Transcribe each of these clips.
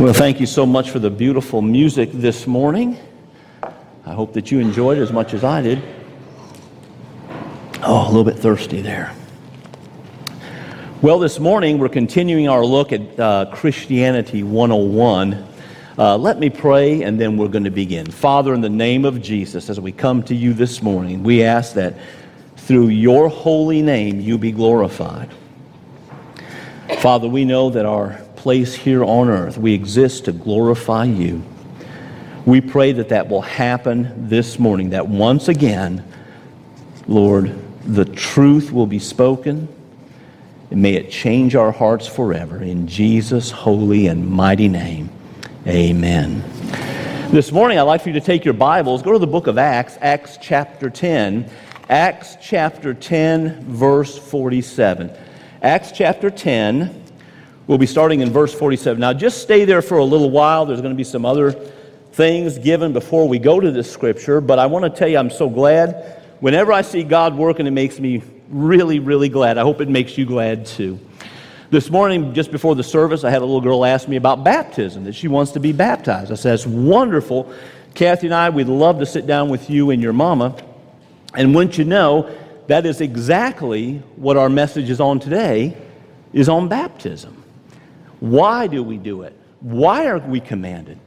Well, thank you so much for the beautiful music this morning. I hope that you enjoyed as much as I did. Oh, a little bit thirsty there. Well, this morning we're continuing our look at uh, Christianity 101. Uh, let me pray and then we're going to begin. Father, in the name of Jesus, as we come to you this morning, we ask that through your holy name you be glorified. Father, we know that our place here on earth. We exist to glorify you. We pray that that will happen this morning, that once again, Lord, the truth will be spoken. And may it change our hearts forever. In Jesus' holy and mighty name, amen. This morning, I'd like for you to take your Bibles, go to the book of Acts, Acts chapter 10. Acts chapter 10, verse 47. Acts chapter 10, We'll be starting in verse 47. Now, just stay there for a little while. There's going to be some other things given before we go to this scripture, but I want to tell you I'm so glad. Whenever I see God working, it makes me really, really glad. I hope it makes you glad too. This morning, just before the service, I had a little girl ask me about baptism, that she wants to be baptized. I said, That's wonderful. Kathy and I, we'd love to sit down with you and your mama. And wouldn't you know, that is exactly what our message is on today, is on baptism. Why do we do it? Why are we commanded?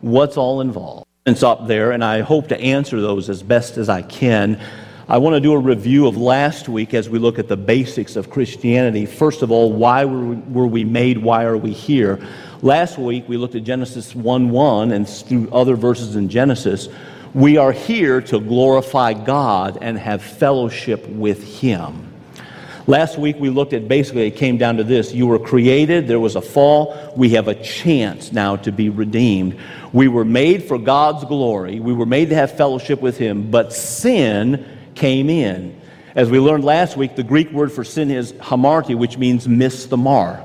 What's all involved? It's up there, and I hope to answer those as best as I can. I want to do a review of last week as we look at the basics of Christianity. First of all, why were we, made? Why are we here? Last week we looked at Genesis 1 1 and through other verses in Genesis. We are here to glorify God and have fellowship with Him. Last week we looked at basically, it came down to this. You were created, there was a fall. We have a chance now to be redeemed. We were made for God's glory, we were made to have fellowship with Him, but sin came in. As we learned last week, the Greek word for sin is hamartia, which means miss the mark.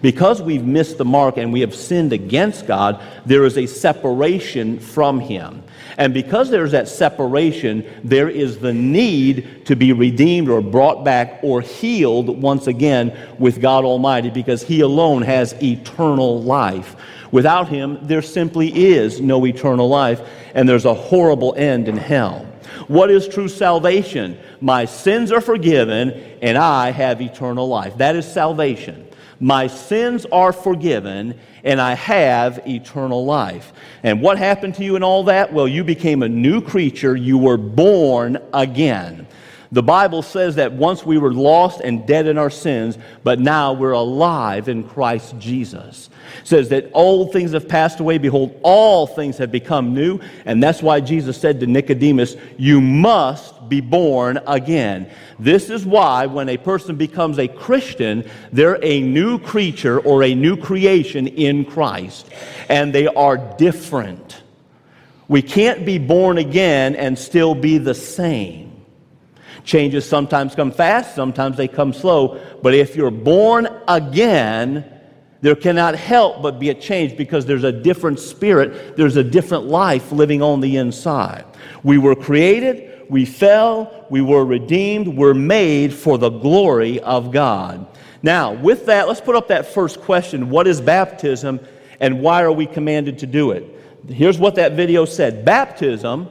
Because we've missed the mark and we have sinned against God, there is a separation from Him. And because there's that separation, there is the need to be redeemed or brought back or healed once again with God Almighty because He alone has eternal life. Without Him, there simply is no eternal life, and there's a horrible end in hell. What is true salvation? My sins are forgiven, and I have eternal life. That is salvation. My sins are forgiven, and I have eternal life. And what happened to you in all that? Well, you became a new creature. You were born again. The Bible says that once we were lost and dead in our sins, but now we're alive in Christ Jesus. It says that old things have passed away, behold, all things have become new. And that's why Jesus said to Nicodemus, You must be born again. This is why when a person becomes a Christian, they're a new creature or a new creation in Christ. And they are different. We can't be born again and still be the same. Changes sometimes come fast, sometimes they come slow. But if you're born again, there cannot help but be a change because there's a different spirit, there's a different life living on the inside. We were created, we fell, we were redeemed, we're made for the glory of God. Now, with that, let's put up that first question What is baptism and why are we commanded to do it? Here's what that video said Baptism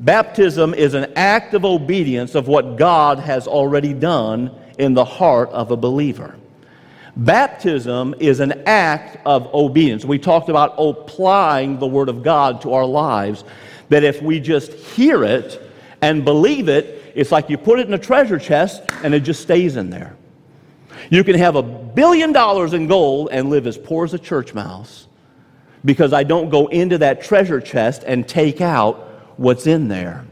Baptism is an act of obedience of what God has already done in the heart of a believer. Baptism is an act of obedience. We talked about applying the Word of God to our lives, that if we just hear it and believe it, it's like you put it in a treasure chest and it just stays in there. You can have a billion dollars in gold and live as poor as a church mouse because I don't go into that treasure chest and take out what's in there.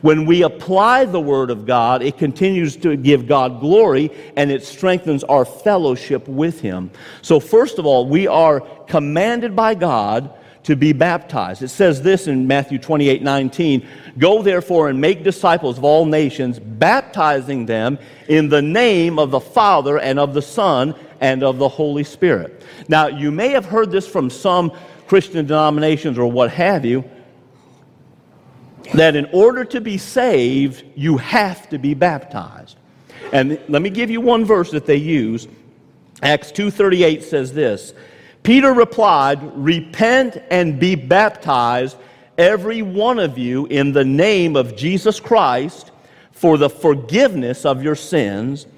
When we apply the Word of God, it continues to give God glory and it strengthens our fellowship with Him. So, first of all, we are commanded by God to be baptized. It says this in Matthew 28 19 Go therefore and make disciples of all nations, baptizing them in the name of the Father and of the Son and of the Holy Spirit. Now, you may have heard this from some Christian denominations or what have you that in order to be saved, you have to be baptized. And let me give you one verse that they use. Acts 2:38 says this, Peter replied, Repent and be baptized, every one of you, in the name of Jesus Christ for the forgiveness of your sins,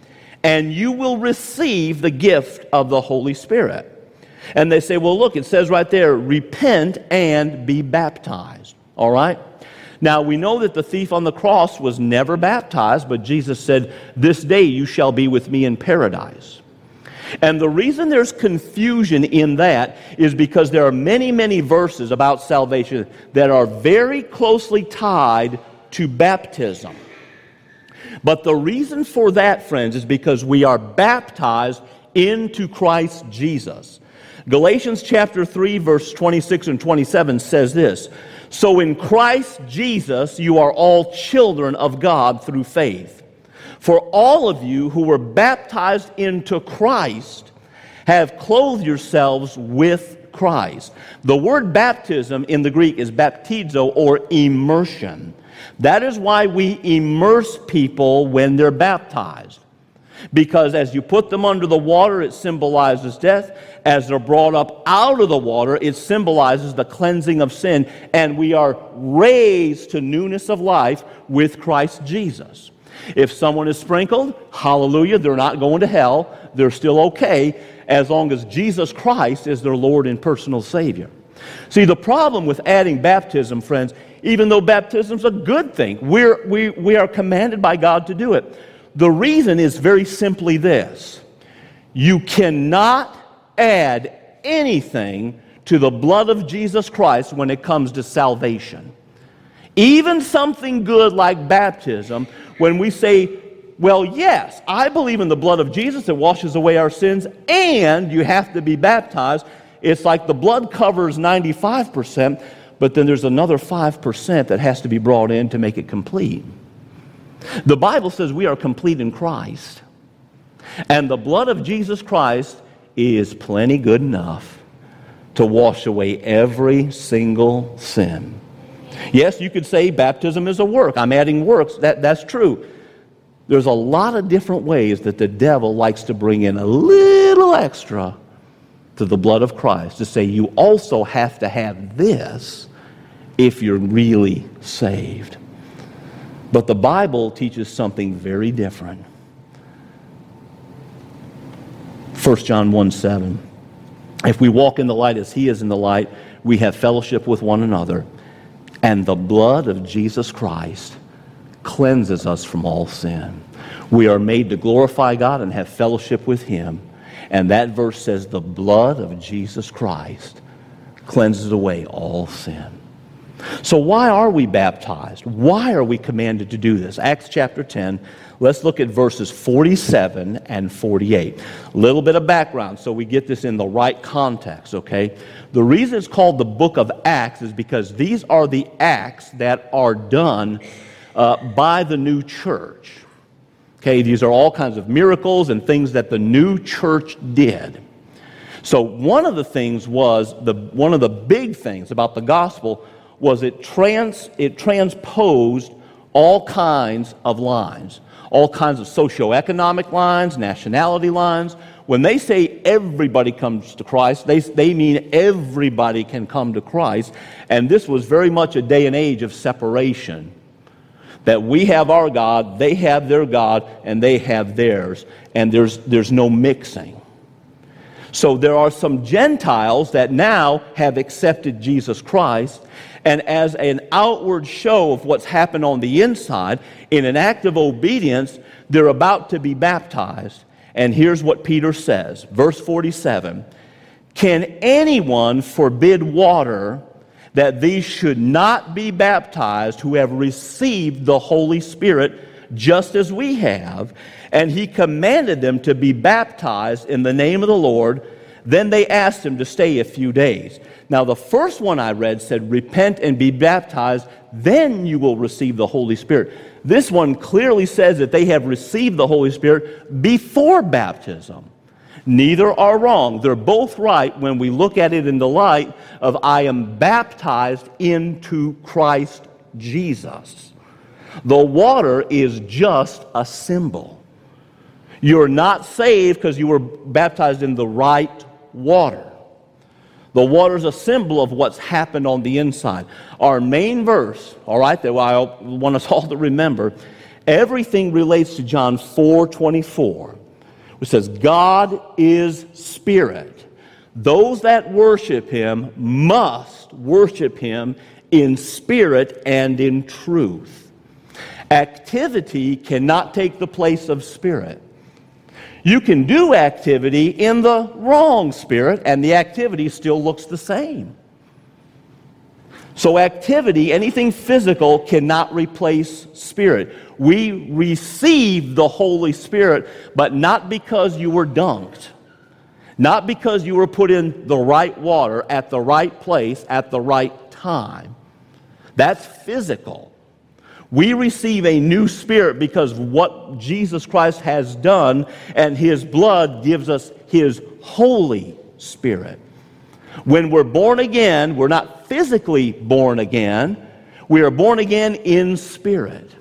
and you will receive the gift of the Holy Spirit. And they say, Well, look, it says right there, repent and be baptized. All right? Now, we know that the thief on the cross was never baptized, but Jesus said, This day you shall be with me in paradise. And the reason there's confusion in that is because there are many, many verses about salvation that are very closely tied to baptism. But the reason for that, friends, is because we are baptized into Christ Jesus. Galatians chapter 3, verse 26 and 27 says this So in Christ Jesus you are all children of God through faith. For all of you who were baptized into Christ have clothed yourselves with Christ. The word baptism in the Greek is baptizo or immersion. That is why we immerse people when they're baptized. Because as you put them under the water, it symbolizes death. As they're brought up out of the water, it symbolizes the cleansing of sin. And we are raised to newness of life with Christ Jesus. If someone is sprinkled, hallelujah, they're not going to hell. They're still okay as long as Jesus Christ is their Lord and personal Savior. See, the problem with adding baptism, friends, even though baptism is a good thing, we're, we, we are commanded by God to do it. The reason is very simply this you cannot add anything to the blood of Jesus Christ when it comes to salvation. Even something good like baptism, when we say, well, yes, I believe in the blood of Jesus that washes away our sins, and you have to be baptized. It's like the blood covers 95%, but then there's another 5% that has to be brought in to make it complete. The Bible says we are complete in Christ. And the blood of Jesus Christ is plenty good enough to wash away every single sin. Yes, you could say baptism is a work. I'm adding works. That, that's true. There's a lot of different ways that the devil likes to bring in a little extra to the blood of Christ to say you also have to have this if you're really saved. But the Bible teaches something very different. 1 John 1 7. If we walk in the light as he is in the light, we have fellowship with one another, and the blood of Jesus Christ cleanses us from all sin. We are made to glorify God and have fellowship with him. And that verse says, the blood of Jesus Christ cleanses away all sin. So, why are we baptized? Why are we commanded to do this? Acts chapter 10. Let's look at verses 47 and 48. A little bit of background so we get this in the right context, okay? The reason it's called the book of Acts is because these are the acts that are done uh, by the new church. Okay, these are all kinds of miracles and things that the new church did. So, one of the things was the, one of the big things about the gospel was it, trans, it transposed all kinds of lines, all kinds of socioeconomic lines, nationality lines. When they say everybody comes to Christ, they, they mean everybody can come to Christ. And this was very much a day and age of separation. That we have our God, they have their God, and they have theirs. And there's, there's no mixing. So there are some Gentiles that now have accepted Jesus Christ, and as an outward show of what's happened on the inside, in an act of obedience, they're about to be baptized. And here's what Peter says, verse 47 Can anyone forbid water that these should not be baptized who have received the Holy Spirit just as we have? And he commanded them to be baptized in the name of the Lord. Then they asked him to stay a few days. Now, the first one I read said, Repent and be baptized, then you will receive the Holy Spirit. This one clearly says that they have received the Holy Spirit before baptism. Neither are wrong. They're both right when we look at it in the light of I am baptized into Christ Jesus. The water is just a symbol. You're not saved because you were baptized in the right water. The water is a symbol of what's happened on the inside. Our main verse, all right, that I want us all to remember, everything relates to John 4 24, which says, God is spirit. Those that worship him must worship him in spirit and in truth. Activity cannot take the place of spirit. You can do activity in the wrong spirit, and the activity still looks the same. So, activity, anything physical, cannot replace spirit. We receive the Holy Spirit, but not because you were dunked, not because you were put in the right water at the right place at the right time. That's physical. We receive a new spirit because what Jesus Christ has done, and his blood gives us his Holy Spirit. When we're born again, we're not physically born again, we are born again in spirit.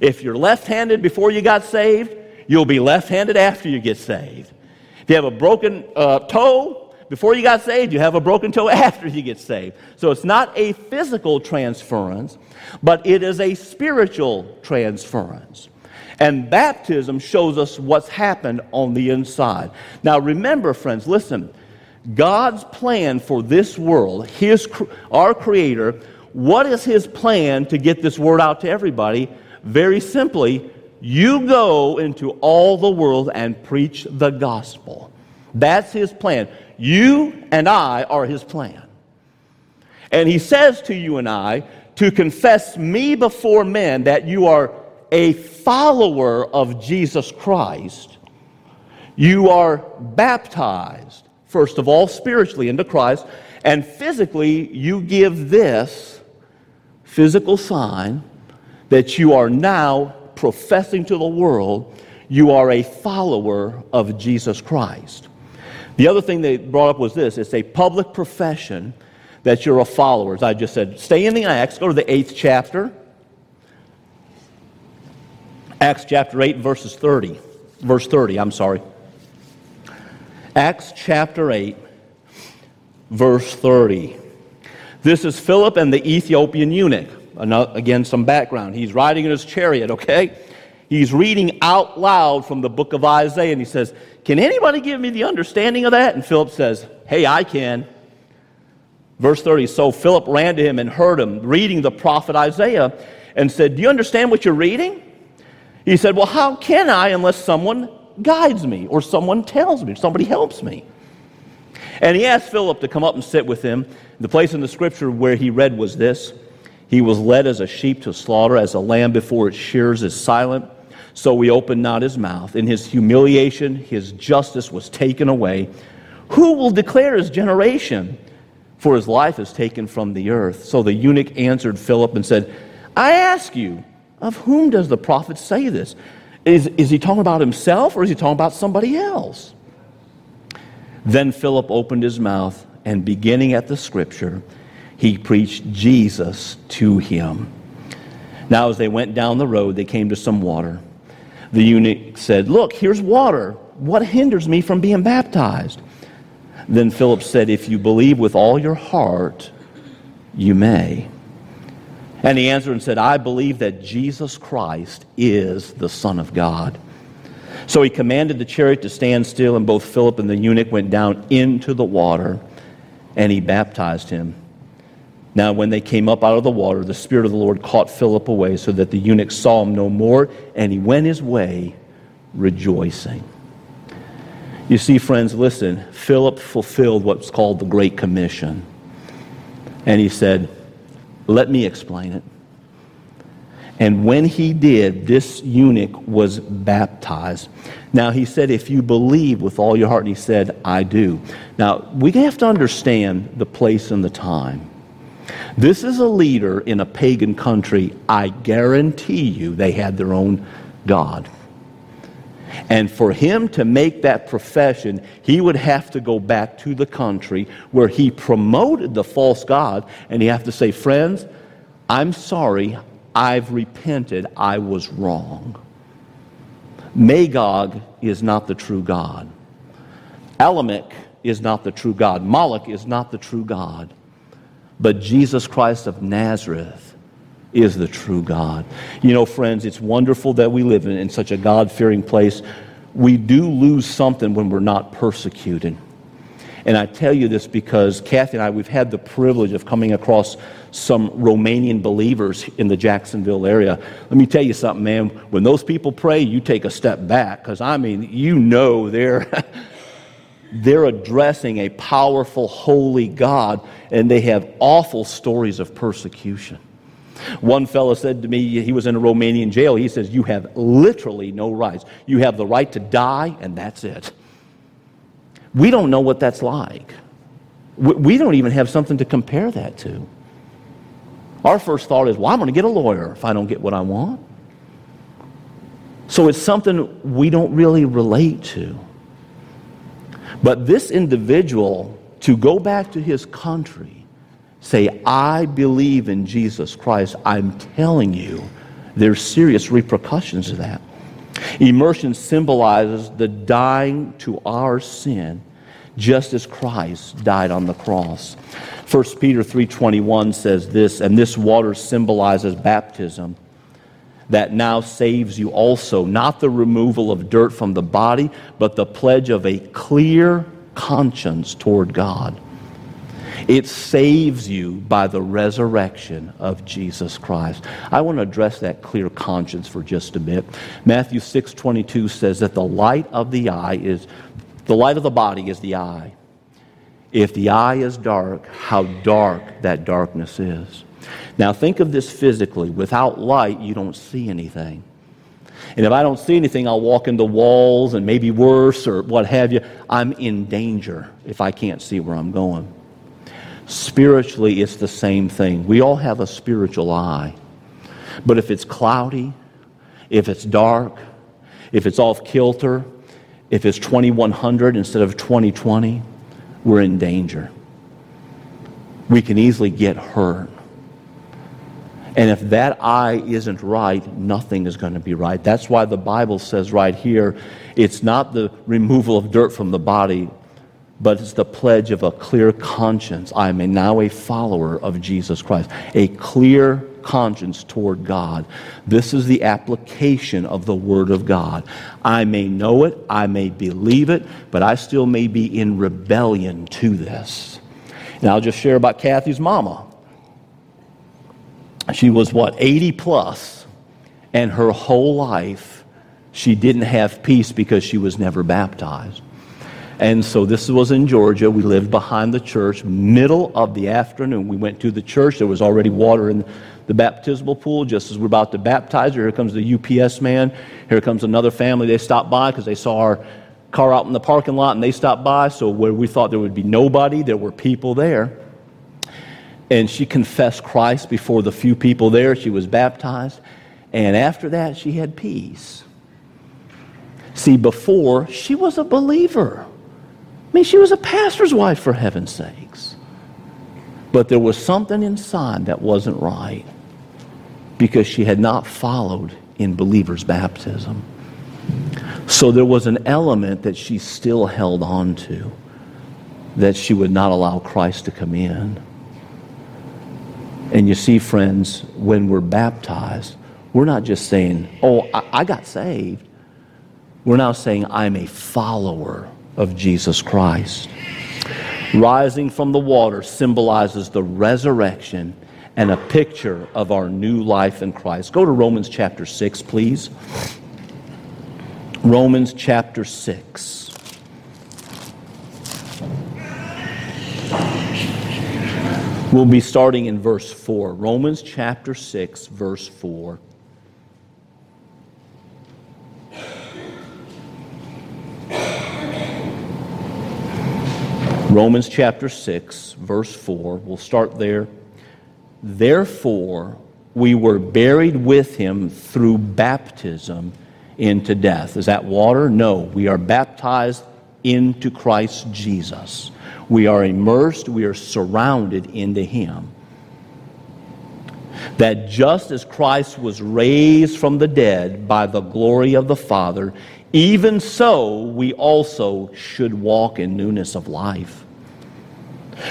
If you're left handed before you got saved, you'll be left handed after you get saved. If you have a broken uh, toe, before you got saved, you have a broken toe after you get saved. So it's not a physical transference, but it is a spiritual transference. And baptism shows us what's happened on the inside. Now remember, friends, listen. God's plan for this world, his, our Creator, what is His plan to get this word out to everybody? Very simply, you go into all the world and preach the gospel. That's His plan. You and I are his plan. And he says to you and I to confess me before men that you are a follower of Jesus Christ. You are baptized, first of all, spiritually into Christ, and physically, you give this physical sign that you are now professing to the world you are a follower of Jesus Christ. The other thing they brought up was this it's a public profession that you're a follower. As I just said, stay in the Acts, go to the eighth chapter. Acts chapter 8, verses 30. Verse 30, I'm sorry. Acts chapter 8, verse 30. This is Philip and the Ethiopian eunuch. Again, some background. He's riding in his chariot, okay? He's reading out loud from the book of Isaiah, and he says, Can anybody give me the understanding of that? And Philip says, Hey, I can. Verse 30 So Philip ran to him and heard him reading the prophet Isaiah and said, Do you understand what you're reading? He said, Well, how can I unless someone guides me or someone tells me, somebody helps me? And he asked Philip to come up and sit with him. The place in the scripture where he read was this He was led as a sheep to slaughter, as a lamb before its shears is silent so he opened not his mouth. In his humiliation, his justice was taken away. Who will declare his generation? For his life is taken from the earth. So the eunuch answered Philip and said, I ask you, of whom does the prophet say this? Is, is he talking about himself or is he talking about somebody else? Then Philip opened his mouth and beginning at the scripture, he preached Jesus to him. Now, as they went down the road, they came to some water. The eunuch said, Look, here's water. What hinders me from being baptized? Then Philip said, If you believe with all your heart, you may. And he answered and said, I believe that Jesus Christ is the Son of God. So he commanded the chariot to stand still, and both Philip and the eunuch went down into the water, and he baptized him. Now, when they came up out of the water, the Spirit of the Lord caught Philip away so that the eunuch saw him no more, and he went his way rejoicing. You see, friends, listen, Philip fulfilled what's called the Great Commission. And he said, Let me explain it. And when he did, this eunuch was baptized. Now, he said, If you believe with all your heart, and he said, I do. Now, we have to understand the place and the time. This is a leader in a pagan country. I guarantee you they had their own God. And for him to make that profession, he would have to go back to the country where he promoted the false God, and he have to say, Friends, I'm sorry, I've repented, I was wrong. Magog is not the true God. Alamech is not the true God. Moloch is not the true God. But Jesus Christ of Nazareth is the true God. You know, friends, it's wonderful that we live in, in such a God fearing place. We do lose something when we're not persecuted. And I tell you this because Kathy and I, we've had the privilege of coming across some Romanian believers in the Jacksonville area. Let me tell you something, man. When those people pray, you take a step back because, I mean, you know they're. they're addressing a powerful, holy God, and they have awful stories of persecution. One fellow said to me, he was in a Romanian jail. He says, You have literally no rights. You have the right to die, and that's it. We don't know what that's like. We don't even have something to compare that to. Our first thought is, well, I'm going to get a lawyer if I don't get what I want. So it's something we don't really relate to. But this individual, to go back to his country, say, I believe in Jesus Christ, I'm telling you, there's serious repercussions of that. Immersion symbolizes the dying to our sin just as Christ died on the cross. 1 Peter 3:21 says this, and this water symbolizes baptism that now saves you also, not the removal of dirt from the body, but the pledge of a clear conscience toward God. It saves you by the resurrection of Jesus Christ. I want to address that clear conscience for just a bit. Matthew 6:22 says that the light of the eye is the light of the body is the eye. If the eye is dark, how dark that darkness is. Now think of this physically. Without light, you don't see anything. And if I don't see anything, I'll walk into walls and maybe worse or what have you. I'm in danger if I can't see where I'm going. Spiritually, it's the same thing. We all have a spiritual eye. But if it's cloudy, if it's dark, if it's off kilter, if it's 2100 instead of 2020, we're in danger. We can easily get hurt. And if that eye isn't right, nothing is going to be right. That's why the Bible says right here it's not the removal of dirt from the body, but it's the pledge of a clear conscience. I am now a follower of Jesus Christ. A clear conscience toward God. This is the application of the Word of God. I may know it, I may believe it, but I still may be in rebellion to this. And I'll just share about Kathy's mama. She was what, 80 plus, and her whole life she didn't have peace because she was never baptized. And so this was in Georgia. We lived behind the church. Middle of the afternoon, we went to the church. There was already water in the baptismal pool just as we're about to baptize her. Here comes the UPS man. Here comes another family. They stopped by because they saw our car out in the parking lot and they stopped by. So where we thought there would be nobody, there were people there. And she confessed Christ before the few people there. She was baptized. And after that, she had peace. See, before, she was a believer. I mean, she was a pastor's wife, for heaven's sakes. But there was something inside that wasn't right because she had not followed in believer's baptism. So there was an element that she still held on to that she would not allow Christ to come in. And you see, friends, when we're baptized, we're not just saying, oh, I, I got saved. We're now saying, I'm a follower of Jesus Christ. Rising from the water symbolizes the resurrection and a picture of our new life in Christ. Go to Romans chapter 6, please. Romans chapter 6. We'll be starting in verse 4. Romans chapter 6, verse 4. Romans chapter 6, verse 4. We'll start there. Therefore, we were buried with him through baptism into death. Is that water? No. We are baptized into Christ Jesus. We are immersed, we are surrounded into Him. That just as Christ was raised from the dead by the glory of the Father, even so we also should walk in newness of life.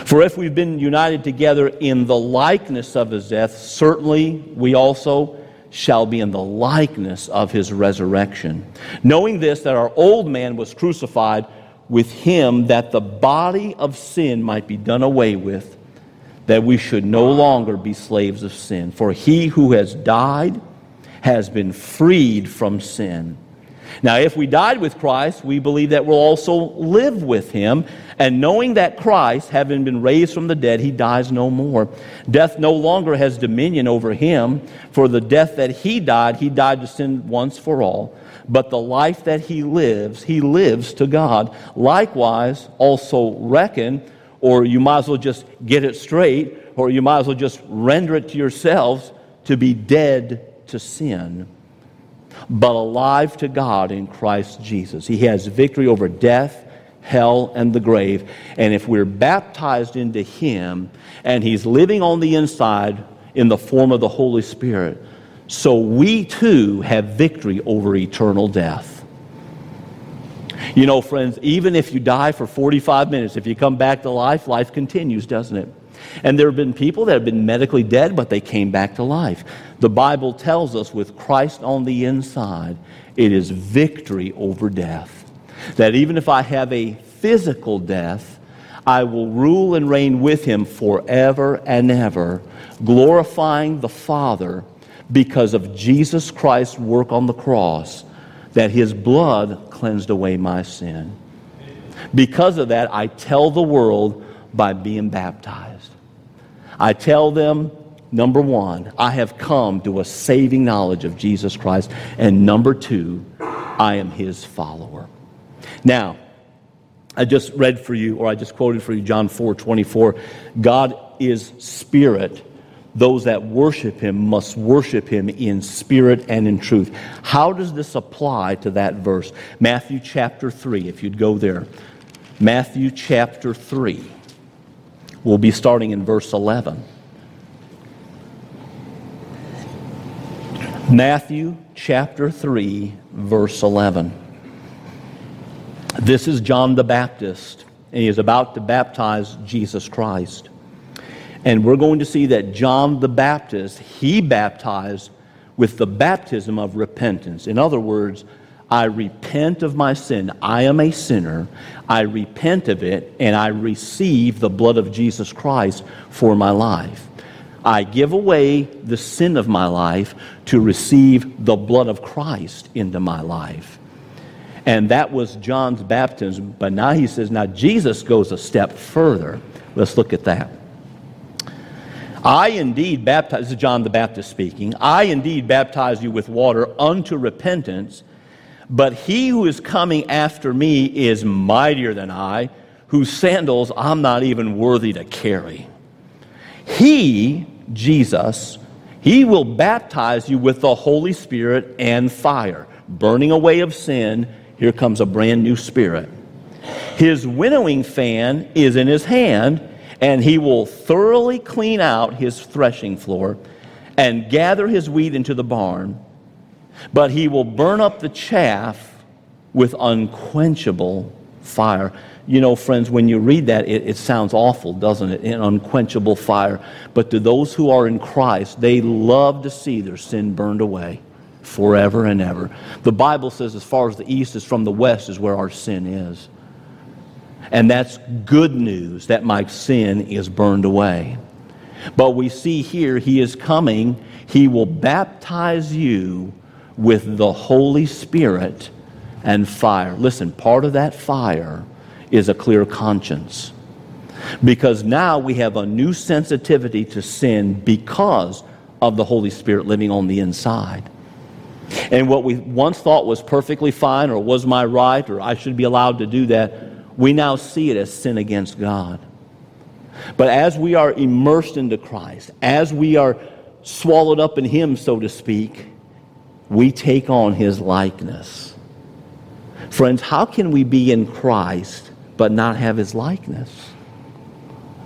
For if we've been united together in the likeness of his death, certainly we also shall be in the likeness of his resurrection. Knowing this, that our old man was crucified with him, that the body of sin might be done away with, that we should no longer be slaves of sin. For he who has died has been freed from sin. Now, if we died with Christ, we believe that we'll also live with him. And knowing that Christ, having been raised from the dead, he dies no more. Death no longer has dominion over him. For the death that he died, he died to sin once for all. But the life that he lives, he lives to God. Likewise, also reckon, or you might as well just get it straight, or you might as well just render it to yourselves to be dead to sin but alive to God in Christ Jesus. He has victory over death, hell, and the grave. And if we're baptized into Him and He's living on the inside in the form of the Holy Spirit, so we too have victory over eternal death. You know, friends, even if you die for 45 minutes, if you come back to life, life continues, doesn't it? And there have been people that have been medically dead, but they came back to life. The Bible tells us with Christ on the inside, it is victory over death. That even if I have a physical death, I will rule and reign with him forever and ever, glorifying the Father because of Jesus Christ's work on the cross, that his blood cleansed away my sin. Because of that, I tell the world by being baptized. I tell them, number one, I have come to a saving knowledge of Jesus Christ. And number two, I am his follower. Now, I just read for you, or I just quoted for you John 4 24. God is spirit. Those that worship him must worship him in spirit and in truth. How does this apply to that verse? Matthew chapter 3, if you'd go there. Matthew chapter 3. We'll be starting in verse 11. Matthew chapter 3, verse 11. This is John the Baptist, and he is about to baptize Jesus Christ. And we're going to see that John the Baptist, he baptized with the baptism of repentance. In other words, I repent of my sin. I am a sinner. I repent of it, and I receive the blood of Jesus Christ for my life. I give away the sin of my life to receive the blood of Christ into my life. And that was John's baptism. But now he says, now Jesus goes a step further. Let's look at that. I indeed baptize, this is John the Baptist speaking, I indeed baptize you with water unto repentance. But he who is coming after me is mightier than I, whose sandals I'm not even worthy to carry. He, Jesus, he will baptize you with the Holy Spirit and fire, burning away of sin. Here comes a brand new spirit. His winnowing fan is in his hand, and he will thoroughly clean out his threshing floor and gather his wheat into the barn but he will burn up the chaff with unquenchable fire. You know, friends, when you read that, it, it, sounds awful, doesn't it? An unquenchable fire. But to those who are in Christ, they love to see their sin burned away forever and ever. The Bible says, as far as the east is from the west, is where our sin is. And that's good news that my sin is burned away. But we see here, he is coming, he will baptize you with the Holy Spirit and fire. Listen, part of that fire is a clear conscience. Because now we have a new sensitivity to sin because of the Holy Spirit living on the inside. And what we once thought was perfectly fine or was my right or I should be allowed to do that, we now see it as sin against God. But as we are immersed into Christ, as we are swallowed up in Him, so to speak, we take on his likeness. Friends, how can we be in Christ but not have his likeness?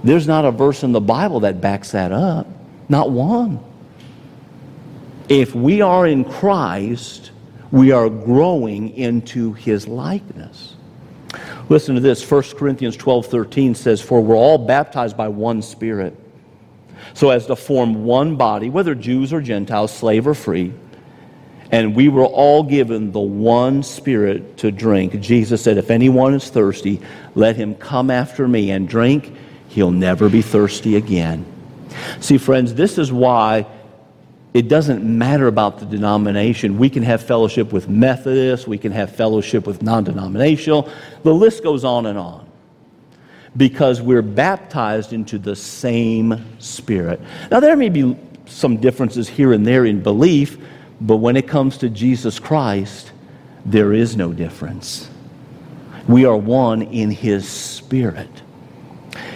There's not a verse in the Bible that backs that up. Not one. If we are in Christ, We are growing into his likeness. Listen to this 1 Corinthians 12 13 says, For we're all baptized by one Spirit, so as to form one body, whether Jews or Gentiles, slave or free. And we were all given the one Spirit to drink. Jesus said, If anyone is thirsty, let him come after me and drink. He'll never be thirsty again. See, friends, this is why it doesn't matter about the denomination. We can have fellowship with Methodists, we can have fellowship with non denominational. The list goes on and on. Because we're baptized into the same Spirit. Now, there may be some differences here and there in belief, but when it comes to Jesus Christ, there is no difference. We are one in His Spirit.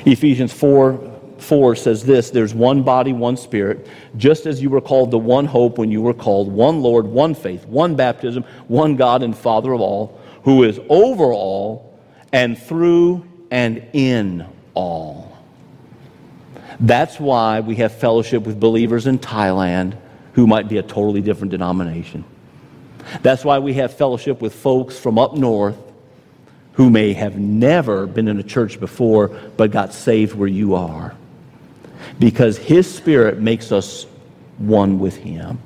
Ephesians 4 4 says this there's one body, one spirit, just as you were called the one hope when you were called, one Lord, one faith, one baptism, one God and Father of all, who is over all and through and in all. That's why we have fellowship with believers in Thailand who might be a totally different denomination. That's why we have fellowship with folks from up north who may have never been in a church before but got saved where you are. Because His Spirit makes us one with Him.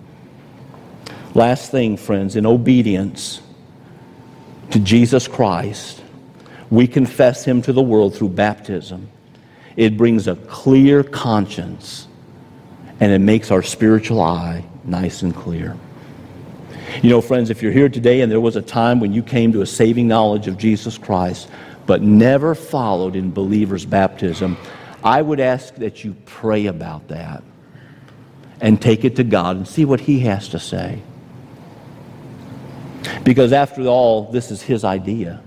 Last thing, friends, in obedience to Jesus Christ, we confess Him to the world through baptism. It brings a clear conscience and it makes our spiritual eye nice and clear. You know, friends, if you're here today and there was a time when you came to a saving knowledge of Jesus Christ, but never followed in believer's baptism, I would ask that you pray about that and take it to God and see what He has to say. Because after all, this is His idea.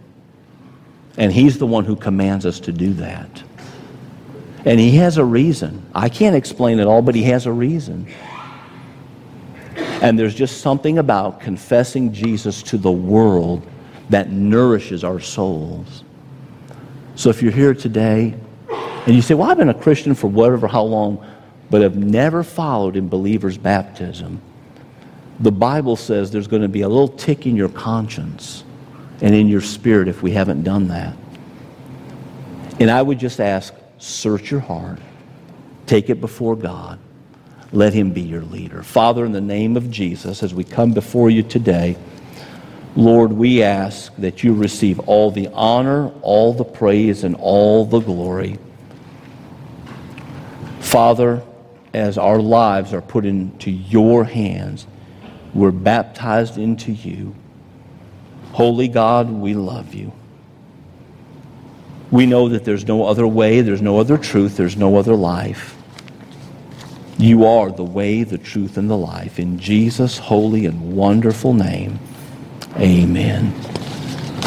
And He's the one who commands us to do that. And he has a reason. I can't explain it all, but he has a reason. And there's just something about confessing Jesus to the world that nourishes our souls. So if you're here today and you say, Well, I've been a Christian for whatever, how long, but have never followed in believer's baptism, the Bible says there's going to be a little tick in your conscience and in your spirit if we haven't done that. And I would just ask, Search your heart. Take it before God. Let Him be your leader. Father, in the name of Jesus, as we come before you today, Lord, we ask that you receive all the honor, all the praise, and all the glory. Father, as our lives are put into your hands, we're baptized into you. Holy God, we love you. We know that there's no other way, there's no other truth, there's no other life. You are the way, the truth, and the life. In Jesus' holy and wonderful name, amen.